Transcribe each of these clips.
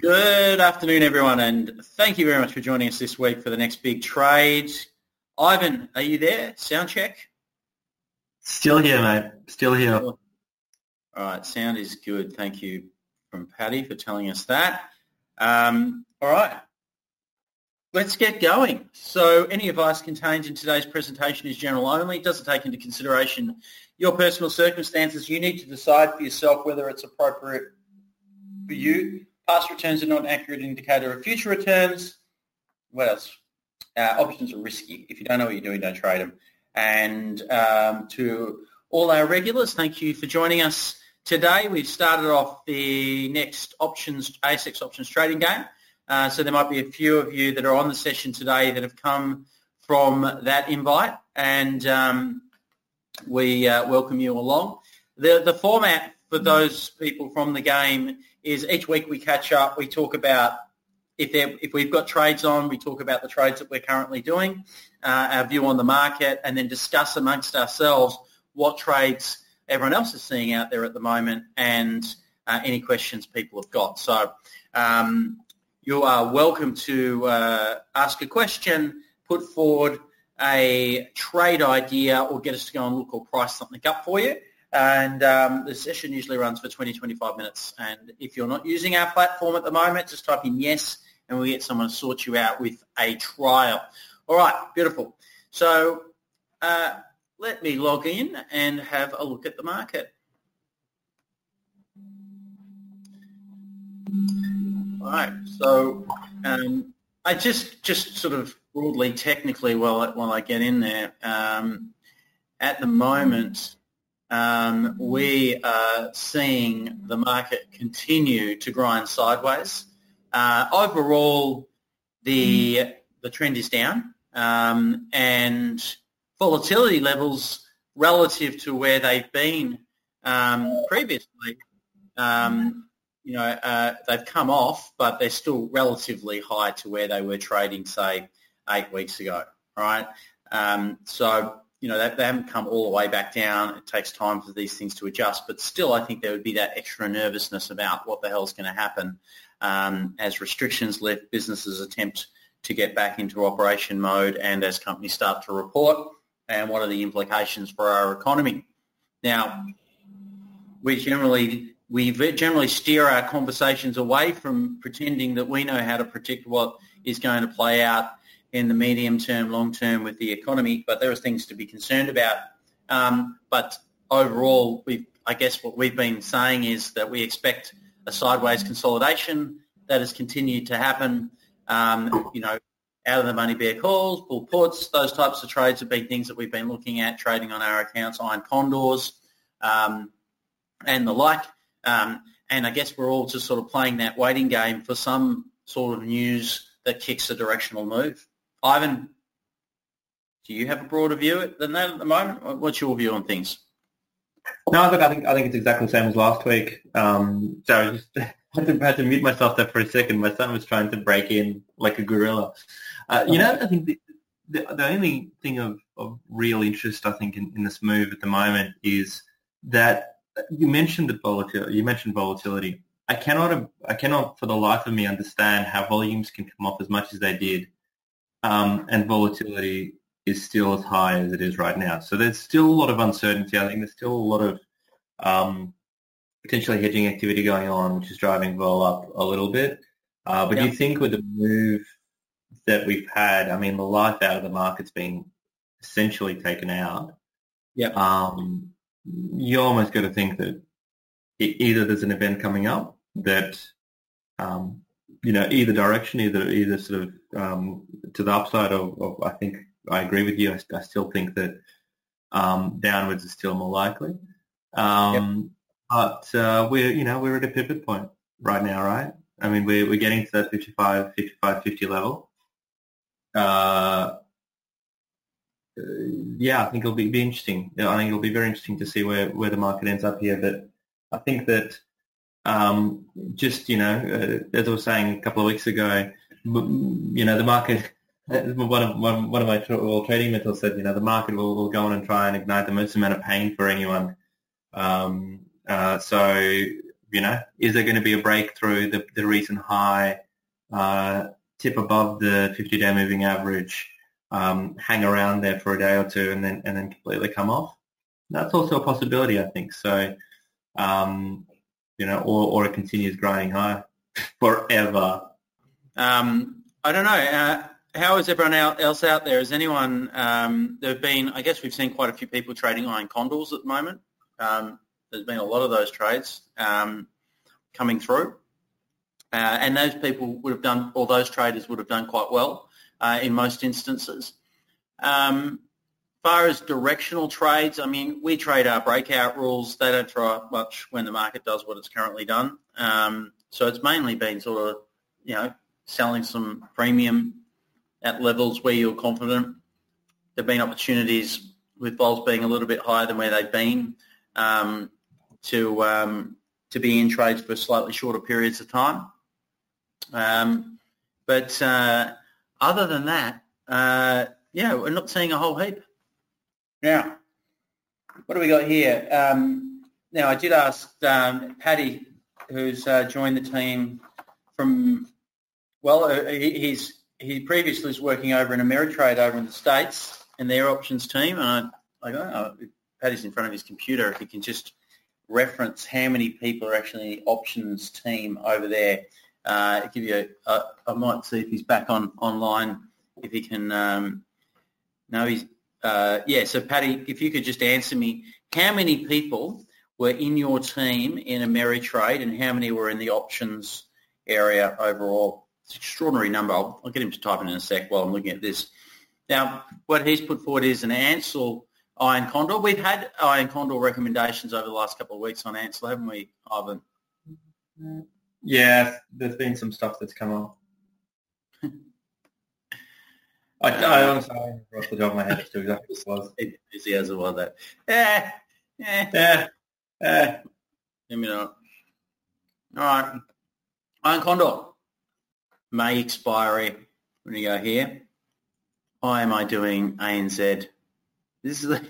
Good afternoon, everyone, and thank you very much for joining us this week for the next big trade. Ivan, are you there? Sound check. Still here, mate. Still here. All right, sound is good. Thank you from Paddy for telling us that. Um, all right, let's get going. So any advice contained in today's presentation is general only. It doesn't take into consideration your personal circumstances. You need to decide for yourself whether it's appropriate for you. Past returns are not an accurate indicator of future returns. What else? Uh, options are risky. If you don't know what you're doing, don't trade them. And um, to all our regulars, thank you for joining us today. We've started off the next options ASX options trading game. Uh, so there might be a few of you that are on the session today that have come from that invite, and um, we uh, welcome you along. The, the format for those people from the game is each week we catch up, we talk about if, if we've got trades on, we talk about the trades that we're currently doing, uh, our view on the market, and then discuss amongst ourselves what trades everyone else is seeing out there at the moment and uh, any questions people have got. So um, you are welcome to uh, ask a question, put forward a trade idea, or get us to go and look or price something up for you. And um, the session usually runs for 20, 25 minutes. And if you're not using our platform at the moment, just type in yes, and we'll get someone to sort you out with a trial. All right, beautiful. So uh, let me log in and have a look at the market. All right, so um, I just just sort of broadly technically while I, while I get in there, um, at the moment um, we are seeing the market continue to grind sideways. Uh, overall, the the trend is down, um, and volatility levels relative to where they've been um, previously um, you know, uh, they've come off, but they're still relatively high to where they were trading, say, eight weeks ago, right? Um, so, you know, they, they, haven't come all the way back down. It takes time for these things to adjust, but still, I think there would be that extra nervousness about what the hell's going to happen um, as restrictions lift, businesses attempt to get back into operation mode, and as companies start to report, and what are the implications for our economy. Now, we generally we generally steer our conversations away from pretending that we know how to predict what is going to play out in the medium term, long term with the economy, but there are things to be concerned about. Um, but overall, we I guess what we've been saying is that we expect a sideways consolidation that has continued to happen. Um, you know, out of the money bear calls, bull puts, those types of trades have been things that we've been looking at, trading on our accounts, iron condors, um, and the like. Um, and I guess we're all just sort of playing that waiting game for some sort of news that kicks a directional move. Ivan, do you have a broader view than that at the moment? What's your view on things? No, look, I think I think it's exactly the same as last week. Um, so I just had to, had to mute myself there for a second. My son was trying to break in like a gorilla. Uh, you know, I think the, the, the only thing of, of real interest, I think, in, in this move at the moment is that you mentioned the volatility. You mentioned volatility. I cannot, I cannot for the life of me understand how volumes can come off as much as they did, um, and volatility is still as high as it is right now. So there's still a lot of uncertainty. I think there's still a lot of um, potentially hedging activity going on, which is driving vol up a little bit. Uh, but yeah. do you think with the move that we've had, I mean, the life out of the market's been essentially taken out. Yeah. Um, you almost got to think that either there's an event coming up that um, you know either direction, either either sort of um, to the upside of, of, I think I agree with you. I, I still think that um, downwards is still more likely. Um, yep. But uh, we're you know we're at a pivot point right now, right? I mean we're we're getting to that 55, 55, 50 level. Uh, yeah, I think it'll be, be interesting. I think it'll be very interesting to see where, where the market ends up here. But I think that um, just, you know, uh, as I was saying a couple of weeks ago, you know, the market, one of, one, one of my well, trading mentors said, you know, the market will, will go on and try and ignite the most amount of pain for anyone. Um, uh, so You know, is there going to be a breakthrough? The, the recent high uh, tip above the 50-day moving average, um, hang around there for a day or two, and then and then completely come off. That's also a possibility, I think. So, um, you know, or, or it continues growing higher forever. Um, I don't know. Uh, how is everyone else out there? Is anyone? Um, there have been. I guess we've seen quite a few people trading iron condors at the moment. Um, there's been a lot of those trades um, coming through, uh, and those people would have done, or those traders would have done quite well uh, in most instances. Um, far as directional trades, I mean, we trade our breakout rules. They don't throw up much when the market does what it's currently done. Um, so it's mainly been sort of, you know, selling some premium at levels where you're confident. There have been opportunities with vols being a little bit higher than where they've been um, to um, to be in trades for slightly shorter periods of time. Um, but uh, other than that, uh, yeah, we're not seeing a whole heap. Now, what do we got here? Um, now, I did ask um, Paddy, who's uh, joined the team from, well, uh, he, he's he previously was working over in Ameritrade over in the States in their options team. And I, go, oh, Paddy's in front of his computer. If he can just reference how many people are actually in the options team over there, uh, give you. A, a, I might see if he's back on online. If he can. Um, no, he's. Uh, yeah. So Paddy, if you could just answer me, how many people were in your team in Ameritrade, and how many were in the options area overall? It's an extraordinary number. I'll, I'll, get him to type in in a sec while I'm looking at this. Now, what he's put forward is an Ansell Iron Condor. We've had Iron Condor recommendations over the last couple of weeks on Ansell, haven't we, Ivan? Yeah, there's been some stuff that's come up. I, I honestly, I off the top of my head as to exactly what it was. It was that. Yeah, eh, eh. yeah, yeah, yeah. Let me know. All right. Iron Condor. May expiry. When you go here, why am I doing ANZ? This is a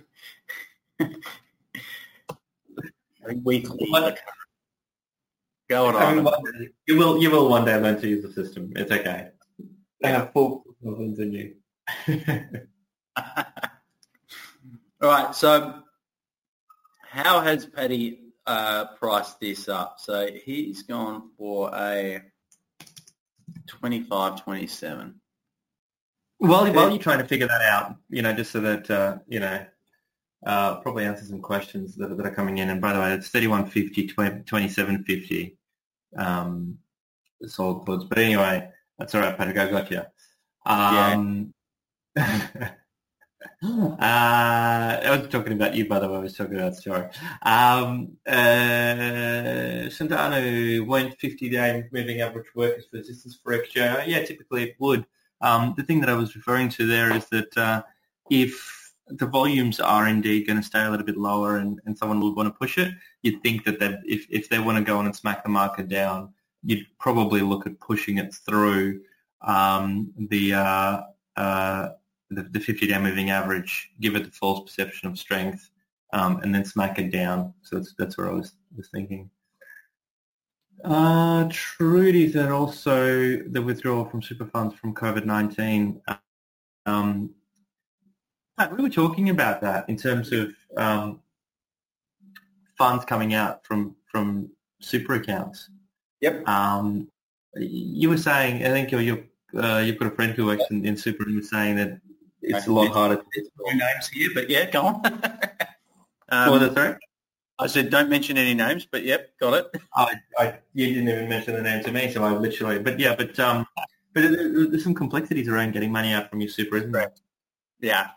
weekly. Going on. You will. You will one day learn to use the system. It's okay. They have full confidence you. All right. So, how has Paddy uh, priced this up? So he's gone for a 25, 27. While, while you're trying to figure that out, you know, just so that, uh, you know, uh, probably answer some questions that, that are coming in. And by the way, it's 3150, 2750 um, sold puts. But anyway, that's all right, Patrick. I got you. Um, yeah. Uh, I was talking about you, by the way. I was talking about Story. Um, uh, Santano won't 50-day moving average work as resistance for XJ. Yeah, typically it would. Um, the thing that I was referring to there is that uh, if the volumes are indeed going to stay a little bit lower and, and someone would want to push it, you'd think that if, if they want to go on and smack the market down, you'd probably look at pushing it through um, the uh, uh, the, the 50-day moving average, give it the false perception of strength, um, and then smack it down. So that's, that's what I was, was thinking. Uh, Trudy said also the withdrawal from super funds from COVID-19. Um, we were talking about that in terms of um, funds coming out from from super accounts. Yep. Um, you were saying, I think you uh, you've got a friend who works in, in super, and was saying that it's a lot harder. There's few names here, but yeah, go on. um, what was it, sorry? I said don't mention any names, but yep, got it. I, I, you didn't even mention the name to me, so I literally, but yeah, but um, but there's some complexities around getting money out from your super, isn't there? Yeah.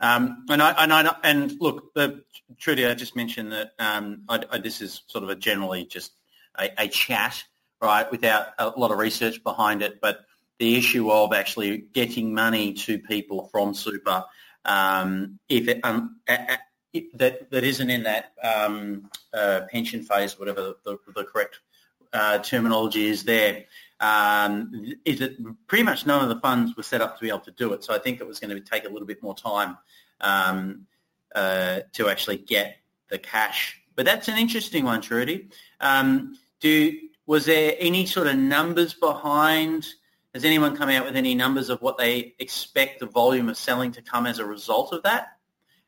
Um, and I, and I, and look, the, Trudy, I just mentioned that um, I, I, this is sort of a generally just a, a chat, right, without a lot of research behind it, but the issue of actually getting money to people from super um, if it, um, a, a, that that isn't in that um, uh, pension phase, whatever the, the correct uh, terminology is there. Um, is it pretty much none of the funds were set up to be able to do it. So I think it was going to take a little bit more time um, uh, to actually get the cash But that's an interesting one, Trudy. Um, do was there any sort of numbers behind? Has anyone come out with any numbers of what they expect the volume of selling to come as a result of that?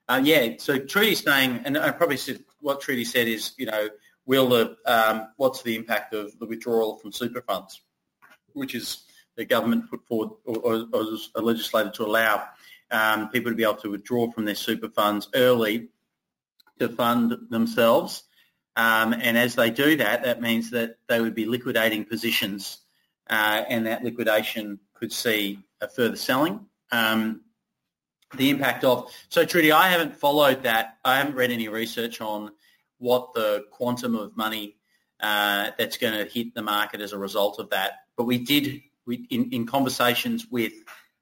Uh, yeah, so Trudy's saying, and I probably said what Trudy said is, you know, will the um, what's the impact of the withdrawal from super funds, which is the government put forward or, or, or to allow um, people to be able to withdraw from their super funds early to fund themselves. Um, and as they do that, that means that they would be liquidating positions uh, and that liquidation could see a further selling. Um, the impact of, so Trudy, I haven't followed that. I haven't read any research on what the quantum of money uh, that's going to hit the market as a result of that. But we did, we, in, in conversations with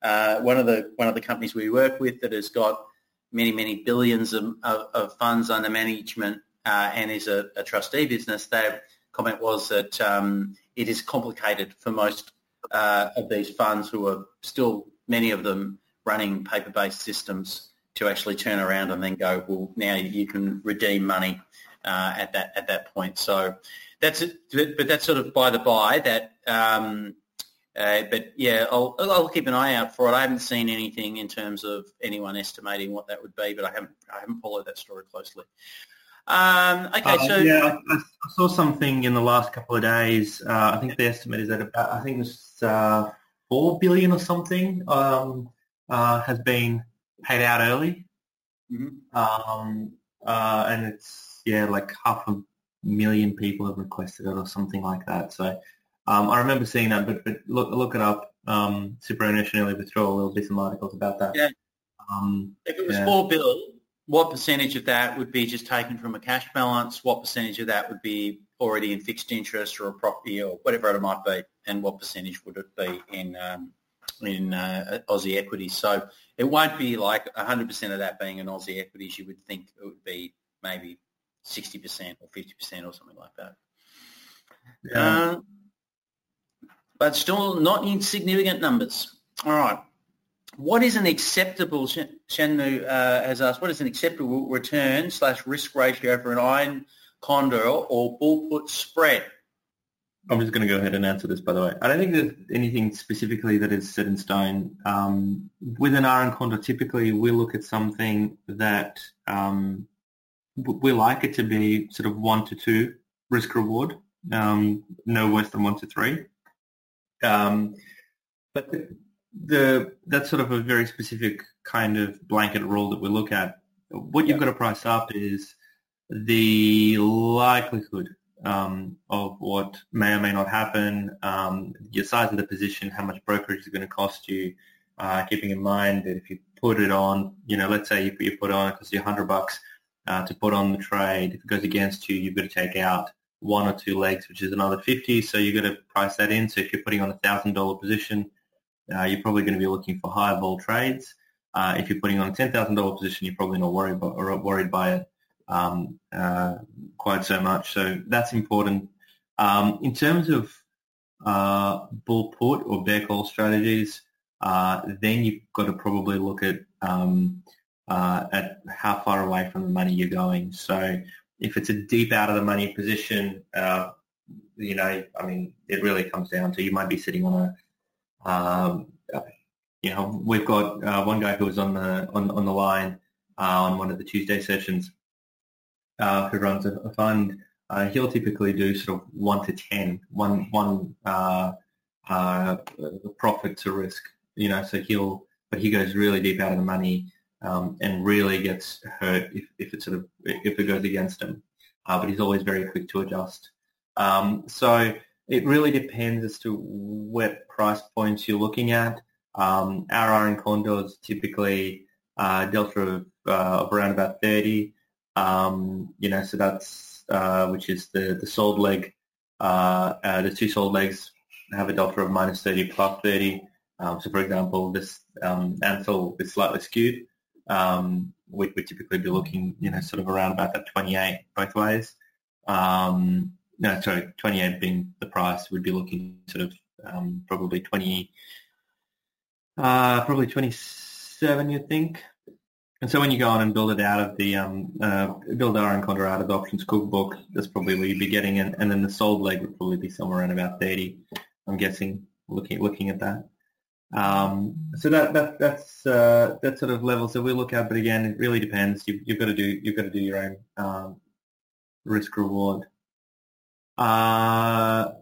uh, one of the one of the companies we work with that has got many many billions of, of, of funds under management uh, and is a, a, trustee business, their comment was that um, it is complicated for most uh, of these funds who are still many of them running paper-based systems to actually turn around and then go, well, now you can redeem money uh, at that at that point. So that's it. But that's sort of by the by that um, uh, but yeah, I'll, I'll keep an eye out for it. I haven't seen anything in terms of anyone estimating what that would be, but I haven't I haven't followed that story closely. Um, okay, uh, so yeah, I, I, saw something in the last couple of days. Uh, I think the estimate is that about I think it's uh, four billion or something um, uh, has been paid out early, mm-hmm. um, uh, and it's yeah like half a million people have requested it or something like that. So um, I remember seeing that, but, but look look it up. Um, superannuation early withdrawal. There'll be some articles about that. Yeah. Um, if it was yeah. four bill, what percentage of that would be just taken from a cash balance? What percentage of that would be already in fixed interest or a property or whatever it might be? And what percentage would it be in um, in uh, Aussie equities? So it won't be like 100% of that being in Aussie equities. You would think it would be maybe 60% or 50% or something like that. Yeah. Uh, but still not insignificant numbers. All right. What is an acceptable, Shenmu uh, has asked, what is an acceptable return slash risk ratio for an iron condor or bull put spread? I'm just going to go ahead and answer this, by the way. I don't think there's anything specifically that is set in stone. Um, with an iron condor, typically we look at something that um, we like it to be sort of one to two risk reward, um, no worse than one to three. Um, but the, that's sort of a very specific kind of blanket rule that we look at. What you've got to price up is the likelihood um, of what may or may not happen, um, your size of the position, how much brokerage is going to cost you, uh, keeping in mind that if you put it on, you know, let's say you, put you put on, it costs you 100 bucks uh, to put on the trade. If it goes against you, you've got to take out one or two legs, which is another 50. So you've got to price that in. So if you're putting on a $1,000 position, uh, you're probably going to be looking for higher vol trades. Uh, if you're putting on a $10,000 position, you're probably not worried, by, or worried by it um, uh, quite so much. So that's important. Um, in terms of uh, bull put or bear call strategies, uh, then you've got to probably look at um, uh, at how far away from the money you're going. So if it's a deep out of the money position, you know, I mean, it really comes down to you might be sitting on a, um, you know, we've got uh, one guy who was on the on, on the line uh, on one of the Tuesday sessions uh, who runs a, a fund. Uh, he'll typically do sort of one to ten, one one uh, profit to risk. You know, so he'll, but he goes really deep out of the money um, and really gets hurt if, if it sort of if it goes against him. Uh, but he's always very quick to adjust. Um, so it really depends as to what price points you're looking at. Um, our iron condors typically uh, delta of, uh, of, around about 30. Um, you know, so that's uh, which is the the sold leg. Uh, uh, the two sold legs have a delta of minus 30 plus 30. Um, so, for example, this um, Ansell is slightly skewed um, we'd, we'd, typically be looking, you know, sort of around about that 28 both ways. Um, no, sorry, 28 being the price, we'd be looking sort of um, probably 20, uh, probably 27, you think, and so when you go on and build it out of the um, uh, build Iron Condor out of the options cookbook, that's probably where you'd be getting it, and then the sold leg would probably be somewhere around about 30. I'm guessing looking looking at that. Um, so that, that that's uh, that sort of levels that we look at, but again, it really depends. You, have got to do you've got to do your own um, risk reward. Uh,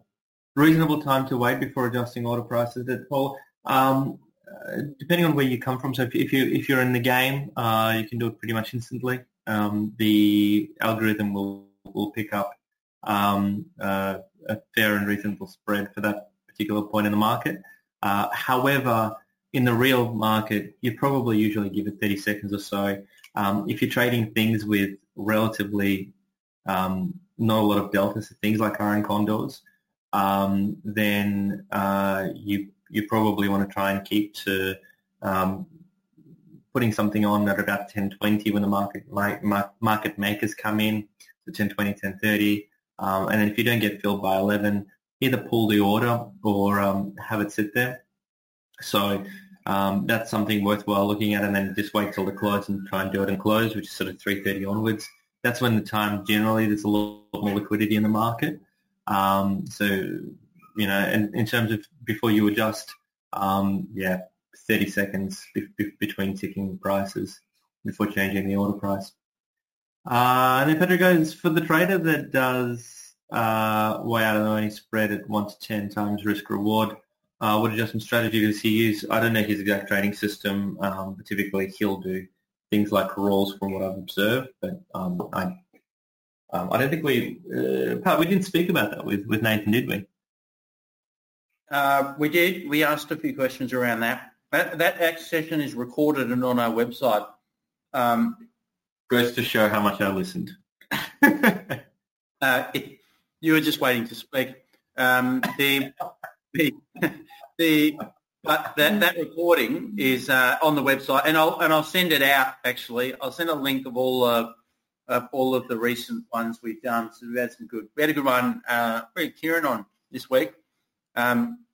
reasonable time to wait before adjusting order prices. That Paul, um, uh, depending on where you come from. So if, if you if you're in the game, uh, you can do it pretty much instantly. Um, the algorithm will will pick up um, uh, a fair and reasonable spread for that particular point in the market. Uh, however, in the real market, you probably usually give it 30 seconds or so. Um, if you're trading things with relatively um, not a lot of deltas, things like iron condors, um, then uh, you you probably want to try and keep to um, putting something on at about 10.20 when the market market makers come in, so 10.20, 10.30, um, and then if you don't get filled by 11, either pull the order or um, have it sit there. So um, that's something worthwhile looking at and then just wait till the close and try and do it and close, which is sort of 3.30 onwards. That's when the time generally there's a lot more liquidity in the market. Um, so, you know, and in terms of before you adjust, um, yeah, 30 seconds be- be- between ticking prices before changing the order price. Uh, and then Pedro goes for the trader that does uh, way out of the money spread at 1 to 10 times risk reward. Uh, what adjustment strategy does he use? I don't know his exact trading system. Um, but typically, he'll do things like rolls from what I've observed, but um, I, um, I don't think we, uh, we didn't speak about that with, with Nathan, did we? Uh, we did. We asked a few questions around that. That, that session is recorded and on our website. Um, Goes to show how much I listened. uh, it, you were just waiting to speak. Um, the, the, the, but that, that recording is uh, on the website, and I'll and I'll send it out. Actually, I'll send a link of all uh, of all of the recent ones we've done. So we had some good. We had a good one. Uh, Kieran on this week um,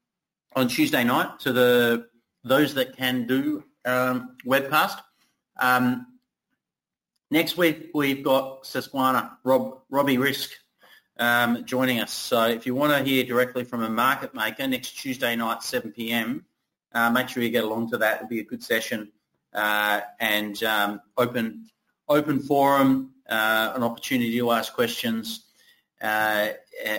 on Tuesday night. To the those that can do um, webcast. Um, next week we've got Susquehanna, Rob, Robbie Risk um, joining us. So if you want to hear directly from a market maker next Tuesday night, 7 p.m., uh, make sure you get along to that. It'll be a good session uh, and um, open open forum, uh, an opportunity to ask questions, uh,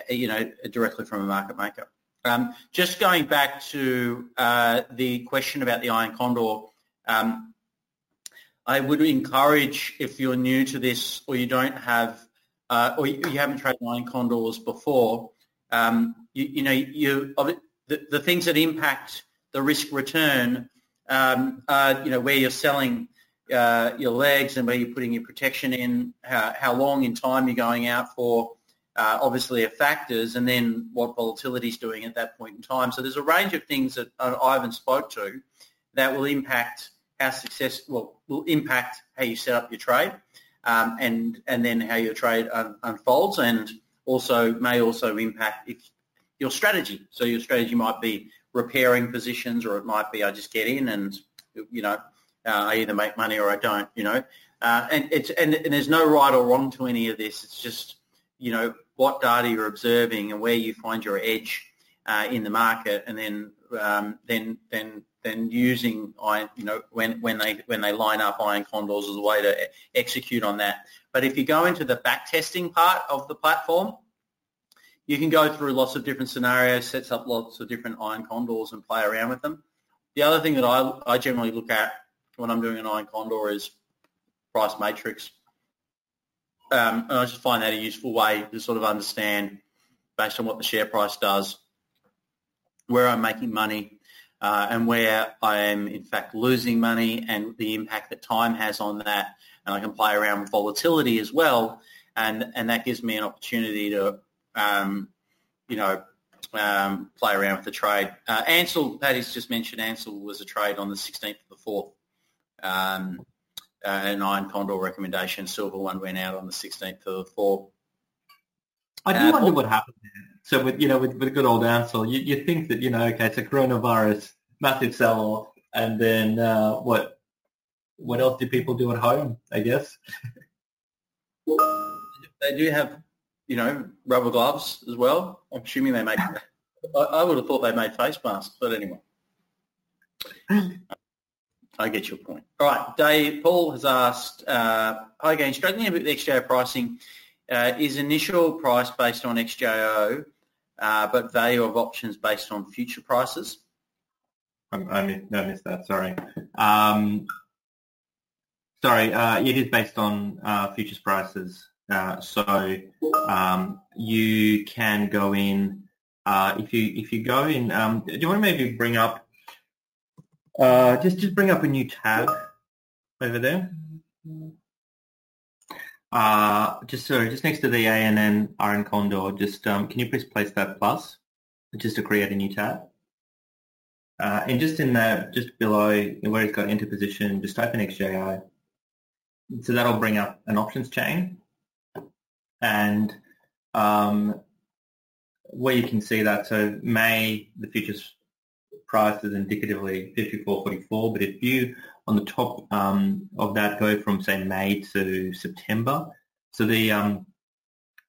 you know, directly from a market maker. Um, just going back to uh, the question about the iron condor, um, I would encourage if you're new to this or you don't have uh, or you, you, haven't traded iron condors before, um, you, you, know, you the, the, things that impact the risk return um, are, you know, where you're selling uh, your legs and where you're putting your protection in, how, how long in time you're going out for, uh, obviously are factors, and then what volatility is doing at that point in time. So there's a range of things that uh, Ivan spoke to that will impact how success, well, will impact how you set up your trade um, and and then how your trade un- unfolds, and also may also impact if your strategy. So your strategy might be repairing positions, or it might be I just get in and you know uh, I either make money or I don't. You know, uh, and it's and, and there's no right or wrong to any of this. It's just you know what data you're observing and where you find your edge uh, in the market, and then um, then then then using iron, you know, when, when they when they line up iron condors as a way to execute on that. But if you go into the back testing part of the platform, you can go through lots of different scenarios, sets up lots of different iron condors and play around with them. The other thing that I, I generally look at when I'm doing an iron condor is price matrix. Um, and I just find that a useful way to sort of understand based on what the share price does, where I'm making money, uh, and where I am in fact losing money and the impact that time has on that. And I can play around with volatility as well. And, and that gives me an opportunity to, um, you know, um, play around with the trade. Uh, Ansell, Paddy's just mentioned Ansell was a trade on the 16th of the 4th. Um, uh, an iron condor recommendation. Silver one went out on the 16th of the 4th. I do uh, wonder what happened there. So with you know with, with good old Ansell, you, you think that you know okay it's a coronavirus massive sell off, and then uh, what what else do people do at home? I guess they do have, you know, rubber gloves as well. I'm assuming they make. I, would have thought they made face masks, but anyway. I get your point. All right, Dave. Paul has asked, uh, "Hi again, struggling a bit with XJO pricing. Uh, is initial price based on XJO, uh, but value of options based on future prices?" I, I, missed, I missed that. Sorry. Um, sorry. Uh, it is based on uh, futures prices. Uh, so um, you can go in if you if you go in. Um, do you want to maybe bring up uh, just just bring up a new tab over there. Uh, just sorry, just next to the ANN Iron Condor, just um, can you please place that plus, just to create a new tab? Uh, and just in there, just below where it's got interposition, just type in XJI. So that'll bring up an options chain. And um, where you can see that, so May, the futures price is indicatively 54.44, but if you on the top um, of that go from say May to September, so the um,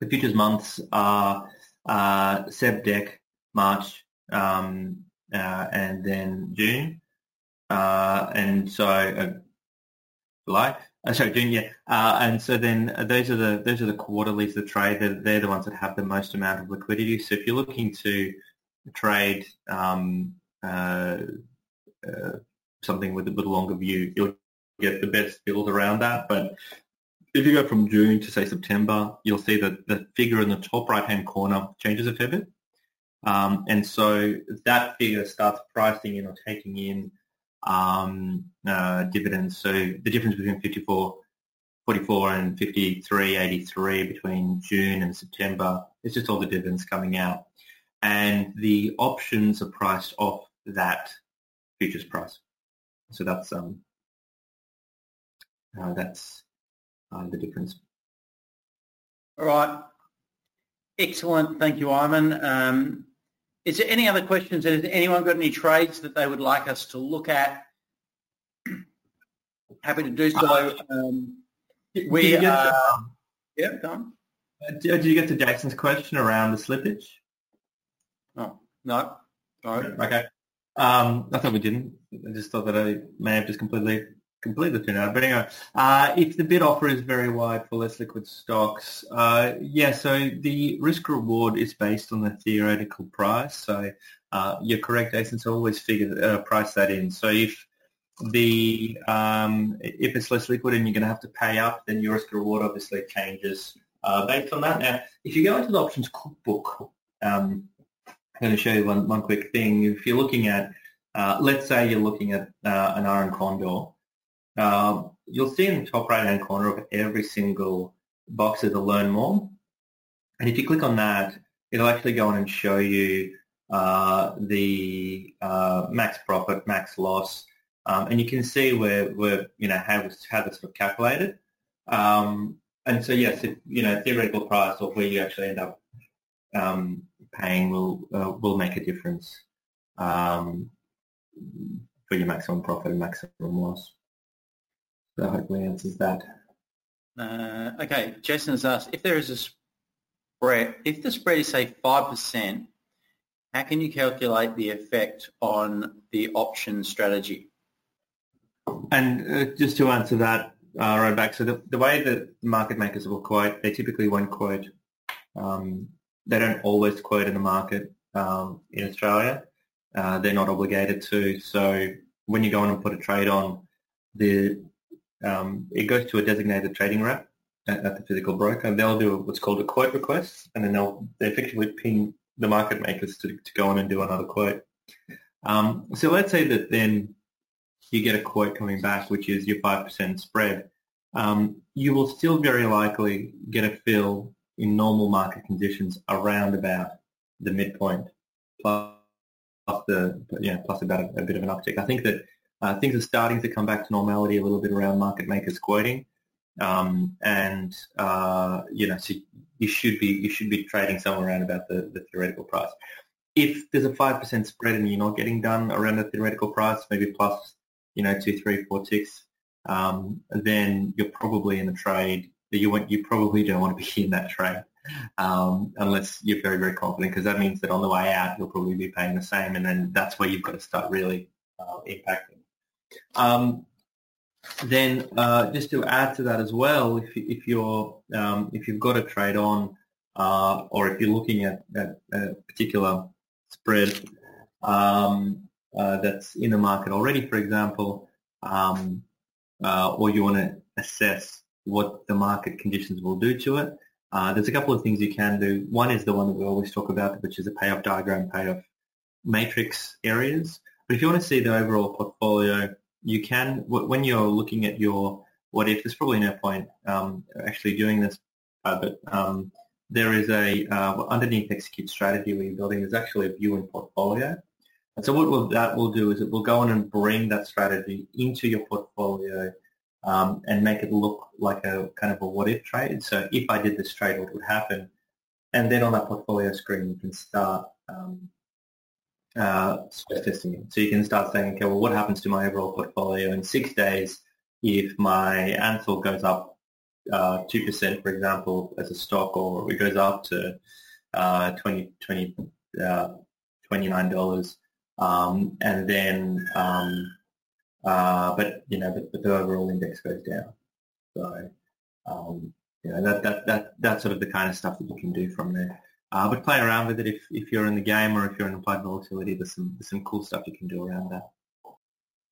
the futures months are uh, Sep Dec, March, um, uh, and then June, uh, and so uh. Uh, sorry, June, yeah. Uh, and so then uh, those are the those are the quarterlies the trade. They're, they're the ones that have the most amount of liquidity. So if you're looking to trade um, uh, uh, something with a bit longer view, you'll get the best deals around that. But if you go from June to say September, you'll see that the figure in the top right-hand corner changes a fair bit. Um, and so that figure starts pricing in or taking in um, uh, dividends. So the difference between 54, 44 and 53.83 between June and September is just all the dividends coming out. And the options are priced off that futures price. So that's um, uh, that's uh, the difference. All right. Excellent. Thank you, Ivan. Um, is there any other questions? Has anyone got any trades that they would like us to look at? Happy to do so. Um, we are... yeah, come. Uh, did you get to Jackson's question around the slippage? Oh, no. Right. Okay. Um, I thought we didn't. I just thought that I may have just completely completely tuned out. But anyway, uh, if the bid offer is very wide for less liquid stocks, uh, yeah, so the risk reward is based on the theoretical price. So uh, you're correct, Jason. So always figure uh, price that in. So if the um, if it's less liquid and you're going to have to pay up, then your risk reward obviously changes uh, based on that. Now, if you go into the options cookbook, um, I'm going to show you one, one quick thing. If you're looking at, uh, let's say you're looking at uh, an iron condor, uh, you'll see in the top right-hand corner of every single box is a learn more. And if you click on that, it'll actually go on and show you uh, the uh, max profit, max loss, um, and you can see where, where you know how how that's sort of calculated. Um, and so yes, if, you know theoretical price or where you actually end up um, paying will uh, will make a difference um, for your maximum profit and maximum loss. So hopefully answers that. Uh, okay, Jason has asked if there is a spread, if the spread is say five percent, how can you calculate the effect on the option strategy? And uh, just to answer that uh, right back, so the, the way that market makers will quote, they typically won't quote um, they don't always quote in the market um, in Australia. Uh, they're not obligated to. So when you go on and put a trade on, the um, it goes to a designated trading rep at, at, the physical broker. They'll do what's called a quote request, and then they'll they effectively ping the market makers to, to go on and do another quote. Um, so let's say that then you get a quote coming back, which is your 5% spread. Um, you will still very likely get a fill in normal market conditions around about the midpoint plus the yeah plus about a, a bit of an uptick. I think that uh, things are starting to come back to normality a little bit around market makers quoting, um, and uh, you know so you should be you should be trading somewhere around about the, the theoretical price. If there's a five percent spread and you're not getting done around the theoretical price, maybe plus you know two, three, four ticks, um, then you're probably in a trade that you want. You probably don't want to be in that trade um, unless you're very very confident, because that means that on the way out you'll probably be paying the same, and then that's where you've got to start really uh, impacting. Um, then uh, just to add to that as well, if, if you're um, if you've got a trade on, uh, or if you're looking at, at a particular spread um, uh, that's in the market already, for example, um, uh, or you want to assess what the market conditions will do to it, uh, there's a couple of things you can do. One is the one that we always talk about, which is a payoff diagram, payoff matrix areas. But if you want to see the overall portfolio, you can, when you're looking at your what if, there's probably no point um, actually doing this, uh, but um, there is a, uh, underneath execute strategy where you're building, there's actually a view in portfolio. And so what will, that will do is it will go in and bring that strategy into your portfolio um, and make it look like a kind of a what if trade. So if I did this trade, what would happen? And then on that portfolio screen, you can start um, uh, stress testing. So you can start saying, okay, well, what happens to my overall portfolio in six days if my Ansell goes up uh, 2%, for example, as a stock, or it goes up to uh, 20, 20, uh, $29, um, and then, um, uh, but, you know, but, but, the overall index goes down. So, um, you know, that, that, that, that's sort of the kind of stuff that you can do from there. Uh, but play around with it if, if you're in the game or if you're in applied volatility. There's some there's some cool stuff you can do around that.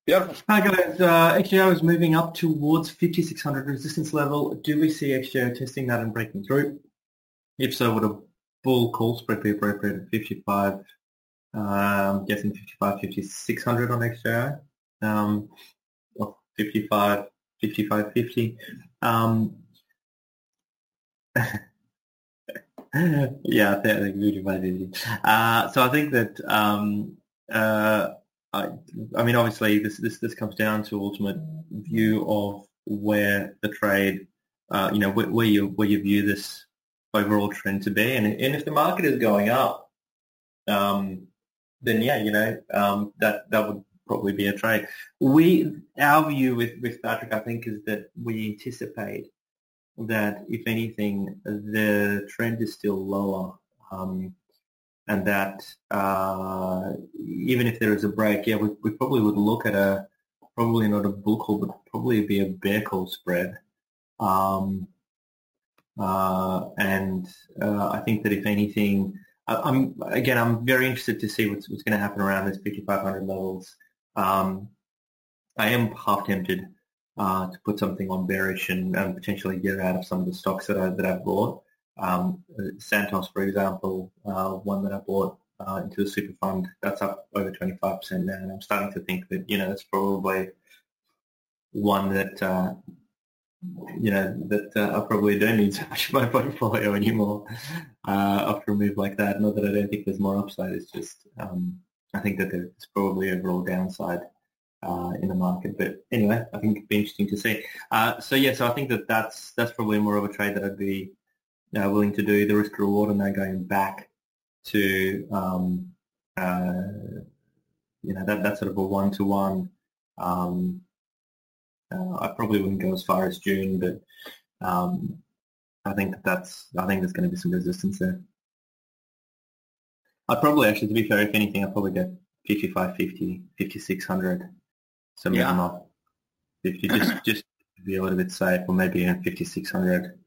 Beautiful. Hi guys, uh, XJO is moving up towards 5600 resistance level. Do we see XJO testing that and breaking through? If so, would a bull call spread be appropriate at 55? Um, I'm guessing 55, 5600 on XJO. Um, 55, 55, 50. Um, yeah, I think beauty Uh, so I think that um, uh, I, I mean, obviously, this this this comes down to ultimate view of where the trade, uh, you know, where, where, you where you view this overall trend to be, and and if the market is going up, um, then yeah, you know, um, that that would probably be a trade. We our view with with Patrick, I think, is that we anticipate that, if anything, the trend is still lower, um, and that uh, even if there is a break, yeah, we, we, probably would look at a probably not a bull call, but probably be a bear call spread. Um, uh, and uh, I think that if anything, I, am again, I'm very interested to see what's, what's going to happen around this 5,500 levels. Um, I am half tempted uh, to put something on bearish and, and, potentially get out of some of the stocks that I that I've bought. Um, Santos, for example, uh, one that I bought uh, into the super fund, that's up over 25% now, and I'm starting to think that you know that's probably one that uh, you know that uh, I probably don't need much of my portfolio anymore uh, after a move like that. Not that I don't think there's more upside. It's just um, I think that there's probably overall downside uh, in the market. But anyway, I think it'd be interesting to see. Uh, so yeah, so I think that that's that's probably more of a trade that I'd be uh, willing to do. The risk reward and then going back to um, uh, you know that that sort of a one to one. I probably wouldn't go as far as June, but um, I think that that's I think there's going to be some resistance there. I'd probably actually, to be fair, if anything, I'd probably get 55, 50, 5600 some yeah. up. If you just just be a little bit safe, or maybe even 5600,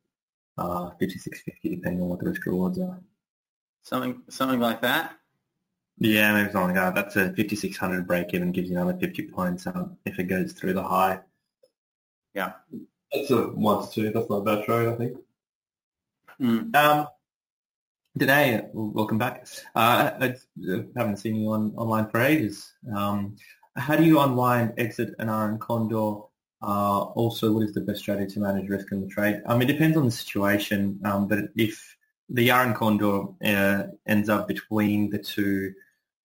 uh, 5650, depending on what the risk rewards are. Something something like that. Yeah, maybe something like that. That's a 5600 break even gives you another 50 points um, if it goes through the high. Yeah. That's a one to two. That's not a bad trade, I think. Mm. Um, today, welcome back. Uh, I, I, haven't seen you on online for ages. Um, how do you unwind, exit an iron condor? Uh, also, what is the best strategy to manage risk in the trade? Mean, it depends on the situation, um, but if the iron condor uh, ends up between the two,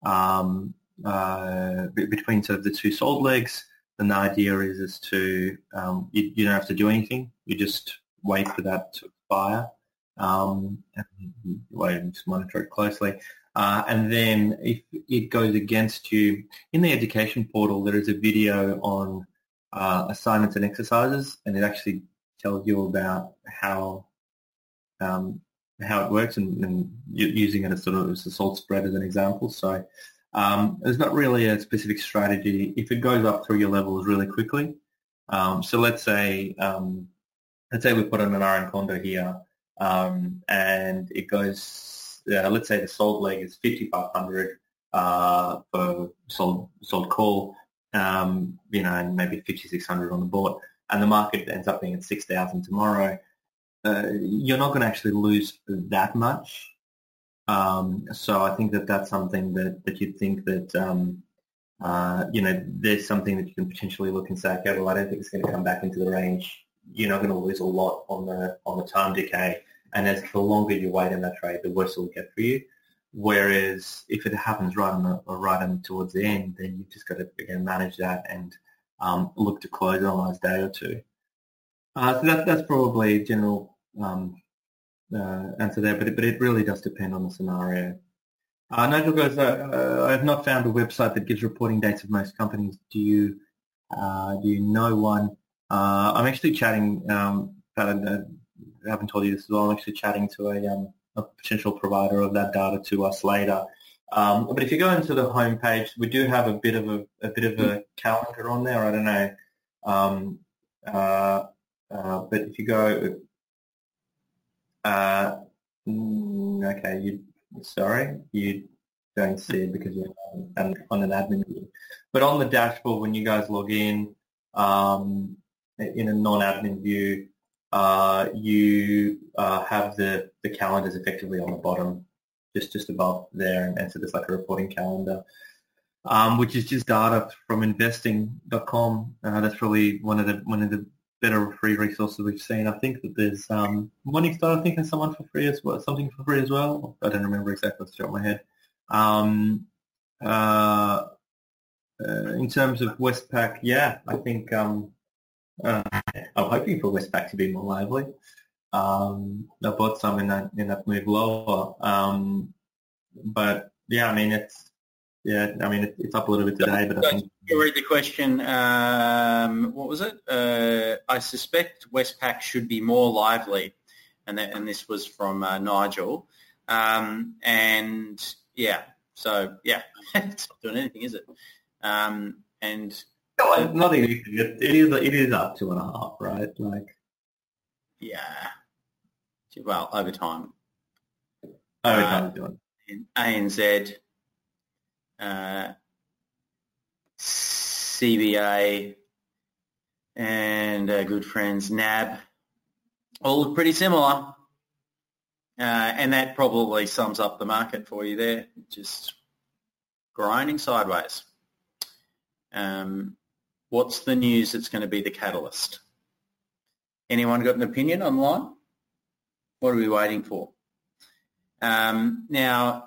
um, uh, between sort of the two sold legs, then the idea is is to um, you, you, don't have to do anything. You just wait for that to expire. Um, and, just monitor it closely. Uh, and then if it goes against you, in the education portal, there is a video on uh, assignments and exercises, and it actually tells you about how um, how it works, and, and using it as sort of as a salt spread as an example. So um, there's not really a specific strategy. If it goes up through your levels really quickly, um, so let's say um, let's say we put on an iron condor here, um, and it goes. Uh, let's say the salt leg is 5,500 uh, for sold sold call, um, you know, and maybe 5,600 on the board, and the market ends up being at 6,000 tomorrow. Uh, you're not going to actually lose that much. Um, so I think that that's something that, that you'd think that, um, uh, you know, there's something that you can potentially look and say, okay, well, I don't think it's going to come back into the range. You're not going to lose a lot on the on the time decay. And as the longer you wait in that trade, the worse it will get for you. Whereas if it happens right on the, right on towards the end, then you've just got to again manage that and um, look to close on the last day or two. Uh, so that, that's probably a general um, uh, answer there, but it, but it really does depend on the scenario. Uh, Nigel goes, uh, I have not found a website that gives reporting dates of most companies. Do you uh, do you know one? Uh, I'm actually chatting, um, I haven't told you this as well, I'm actually chatting to a, um, a potential provider of that data to us later. Um, but if you go into the homepage, we do have a bit of a, a bit of a calendar on there. I don't know, um, uh, uh, but if you go, uh, mm, okay, you sorry, you don't see it because you're on, on an admin view. But on the dashboard, when you guys log in um, in a non-admin view, uh, you uh, have the, the calendars effectively on the bottom, just just above there, and, so there's like a reporting calendar, um, which is just data from investing.com. Uh, that's probably one of the one of the better free resources we've seen. I think that there's um, Morningstar. I think has someone for free as well, something for free as well. I don't remember exactly off the top of my head. Um, uh, uh, in terms of Westpac, yeah, I think um, uh, I'm hoping for Westpac to be more lively. Um, I bought some in that in that move lower, um, but yeah, I mean it's yeah, I mean it, it's up a little bit today, but I think you read the question. Um, what was it? Uh, I suspect Westpac should be more lively, and that, and this was from uh, Nigel. Um, and yeah, so yeah, it's not doing anything, is it? Um, and no, nothing. It is. It is up two and a half, right? Like, yeah. Well, over time. Over time, uh, ANZ. Uh, CBA, and uh, good friends NAB all look pretty similar. Uh, and that probably sums up the market for you there, just grinding sideways. Um, what's the news that's going to be the catalyst? Anyone got an opinion online? What are we waiting for? Um, now,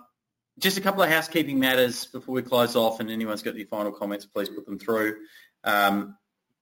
just a couple of housekeeping matters before we close off, and anyone's got any final comments, please put them through. Um,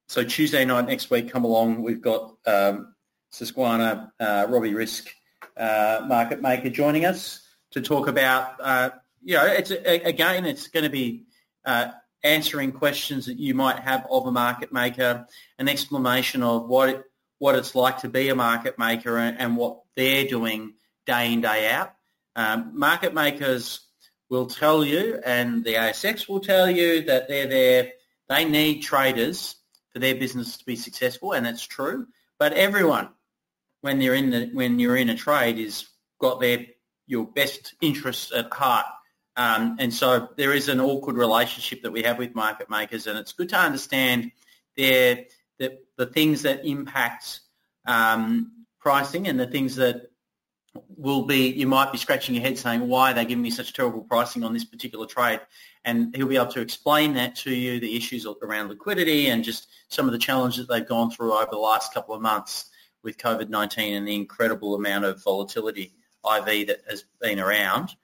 so Tuesday night next week, come along. We've got um, Susquehanna, uh, Robbie Risk, uh, market maker, joining us to talk about. Uh, you know, it's again, it's going to be uh, answering questions that you might have of a market maker, an explanation of what it, what it's like to be a market maker and, and what they're doing day in day out. Um, market makers will tell you, and the ASX will tell you that they're there. They need traders for their business to be successful, and that's true. But everyone, when they're in the when you're in a trade, is got their your best interests at heart. Um, and so there is an awkward relationship that we have with market makers, and it's good to understand their the, the things that impact um, pricing and the things that will be you might be scratching your head saying why are they giving me such terrible pricing on this particular trade and he'll be able to explain that to you the issues around liquidity and just some of the challenges that they've gone through over the last couple of months with COVID-19 and the incredible amount of volatility IV that has been around.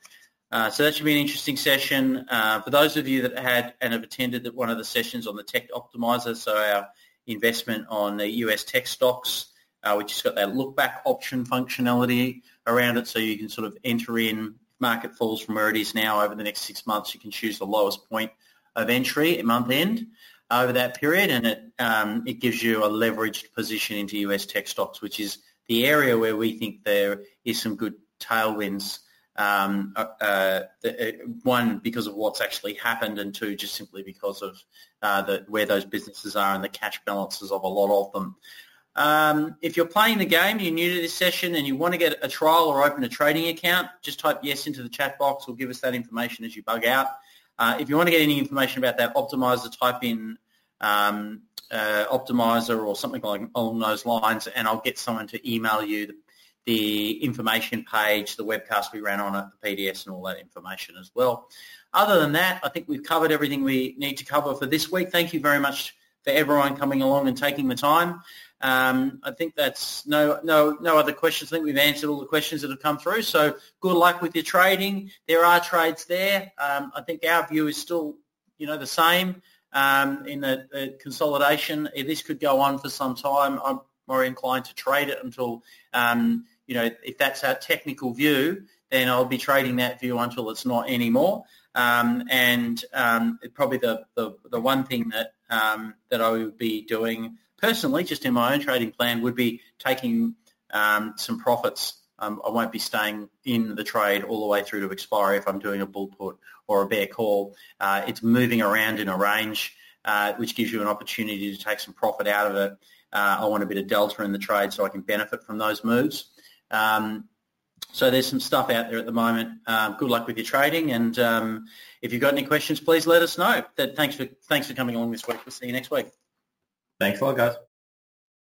Uh, so that should be an interesting session. Uh, for those of you that had and have attended one of the sessions on the Tech Optimizer, so our investment on the US tech stocks, uh, which has got that look back option functionality around it so you can sort of enter in market falls from where it is now over the next six months. You can choose the lowest point of entry at month end. over that period, and it um, it gives you a leveraged position into US tech stocks, which is the area where we think there is some good tailwinds. Um, uh, uh, uh, one because of what's actually happened, and two just simply because of uh, the, where those businesses are and the cash balances of a lot of them. Um, if you're playing the game, you're new to this session, and you want to get a trial or open a trading account, just type yes into the chat box or give us that information as you bug out. Uh, if you want to get any information about that optimizer, type in um, uh, optimizer or something like along those lines, and I'll get someone to email you the, the information page, the webcast we ran on it, the PDS, and all that information as well. Other than that, I think we've covered everything we need to cover for this week. Thank you very much for everyone coming along and taking the time. Um, I think that's no no no other questions. I think we've answered all the questions that have come through. So good luck with your trading. There are trades there. Um, I think our view is still you know the same um, in the, the, consolidation. This could go on for some time. I'm more inclined to trade it until um, you know if that's our technical view, then I'll be trading that view until it's not anymore. Um, and um, probably the, the the one thing that that I would be doing personally, just in my own trading plan, would be taking um, some profits. Um, I won't be staying in the trade all the way through to expiry if I'm doing a bull put or a bear call. Uh, it's moving around in a range, uh, which gives you an opportunity to take some profit out of it. Uh, I want a bit of delta in the trade so I can benefit from those moves. Um, so there's some stuff out there at the moment. Um, good luck with your trading, and um, if you've got any questions, please let us know. That, thanks for thanks for coming along this week. We'll see you next week. Thanks a lot, guys.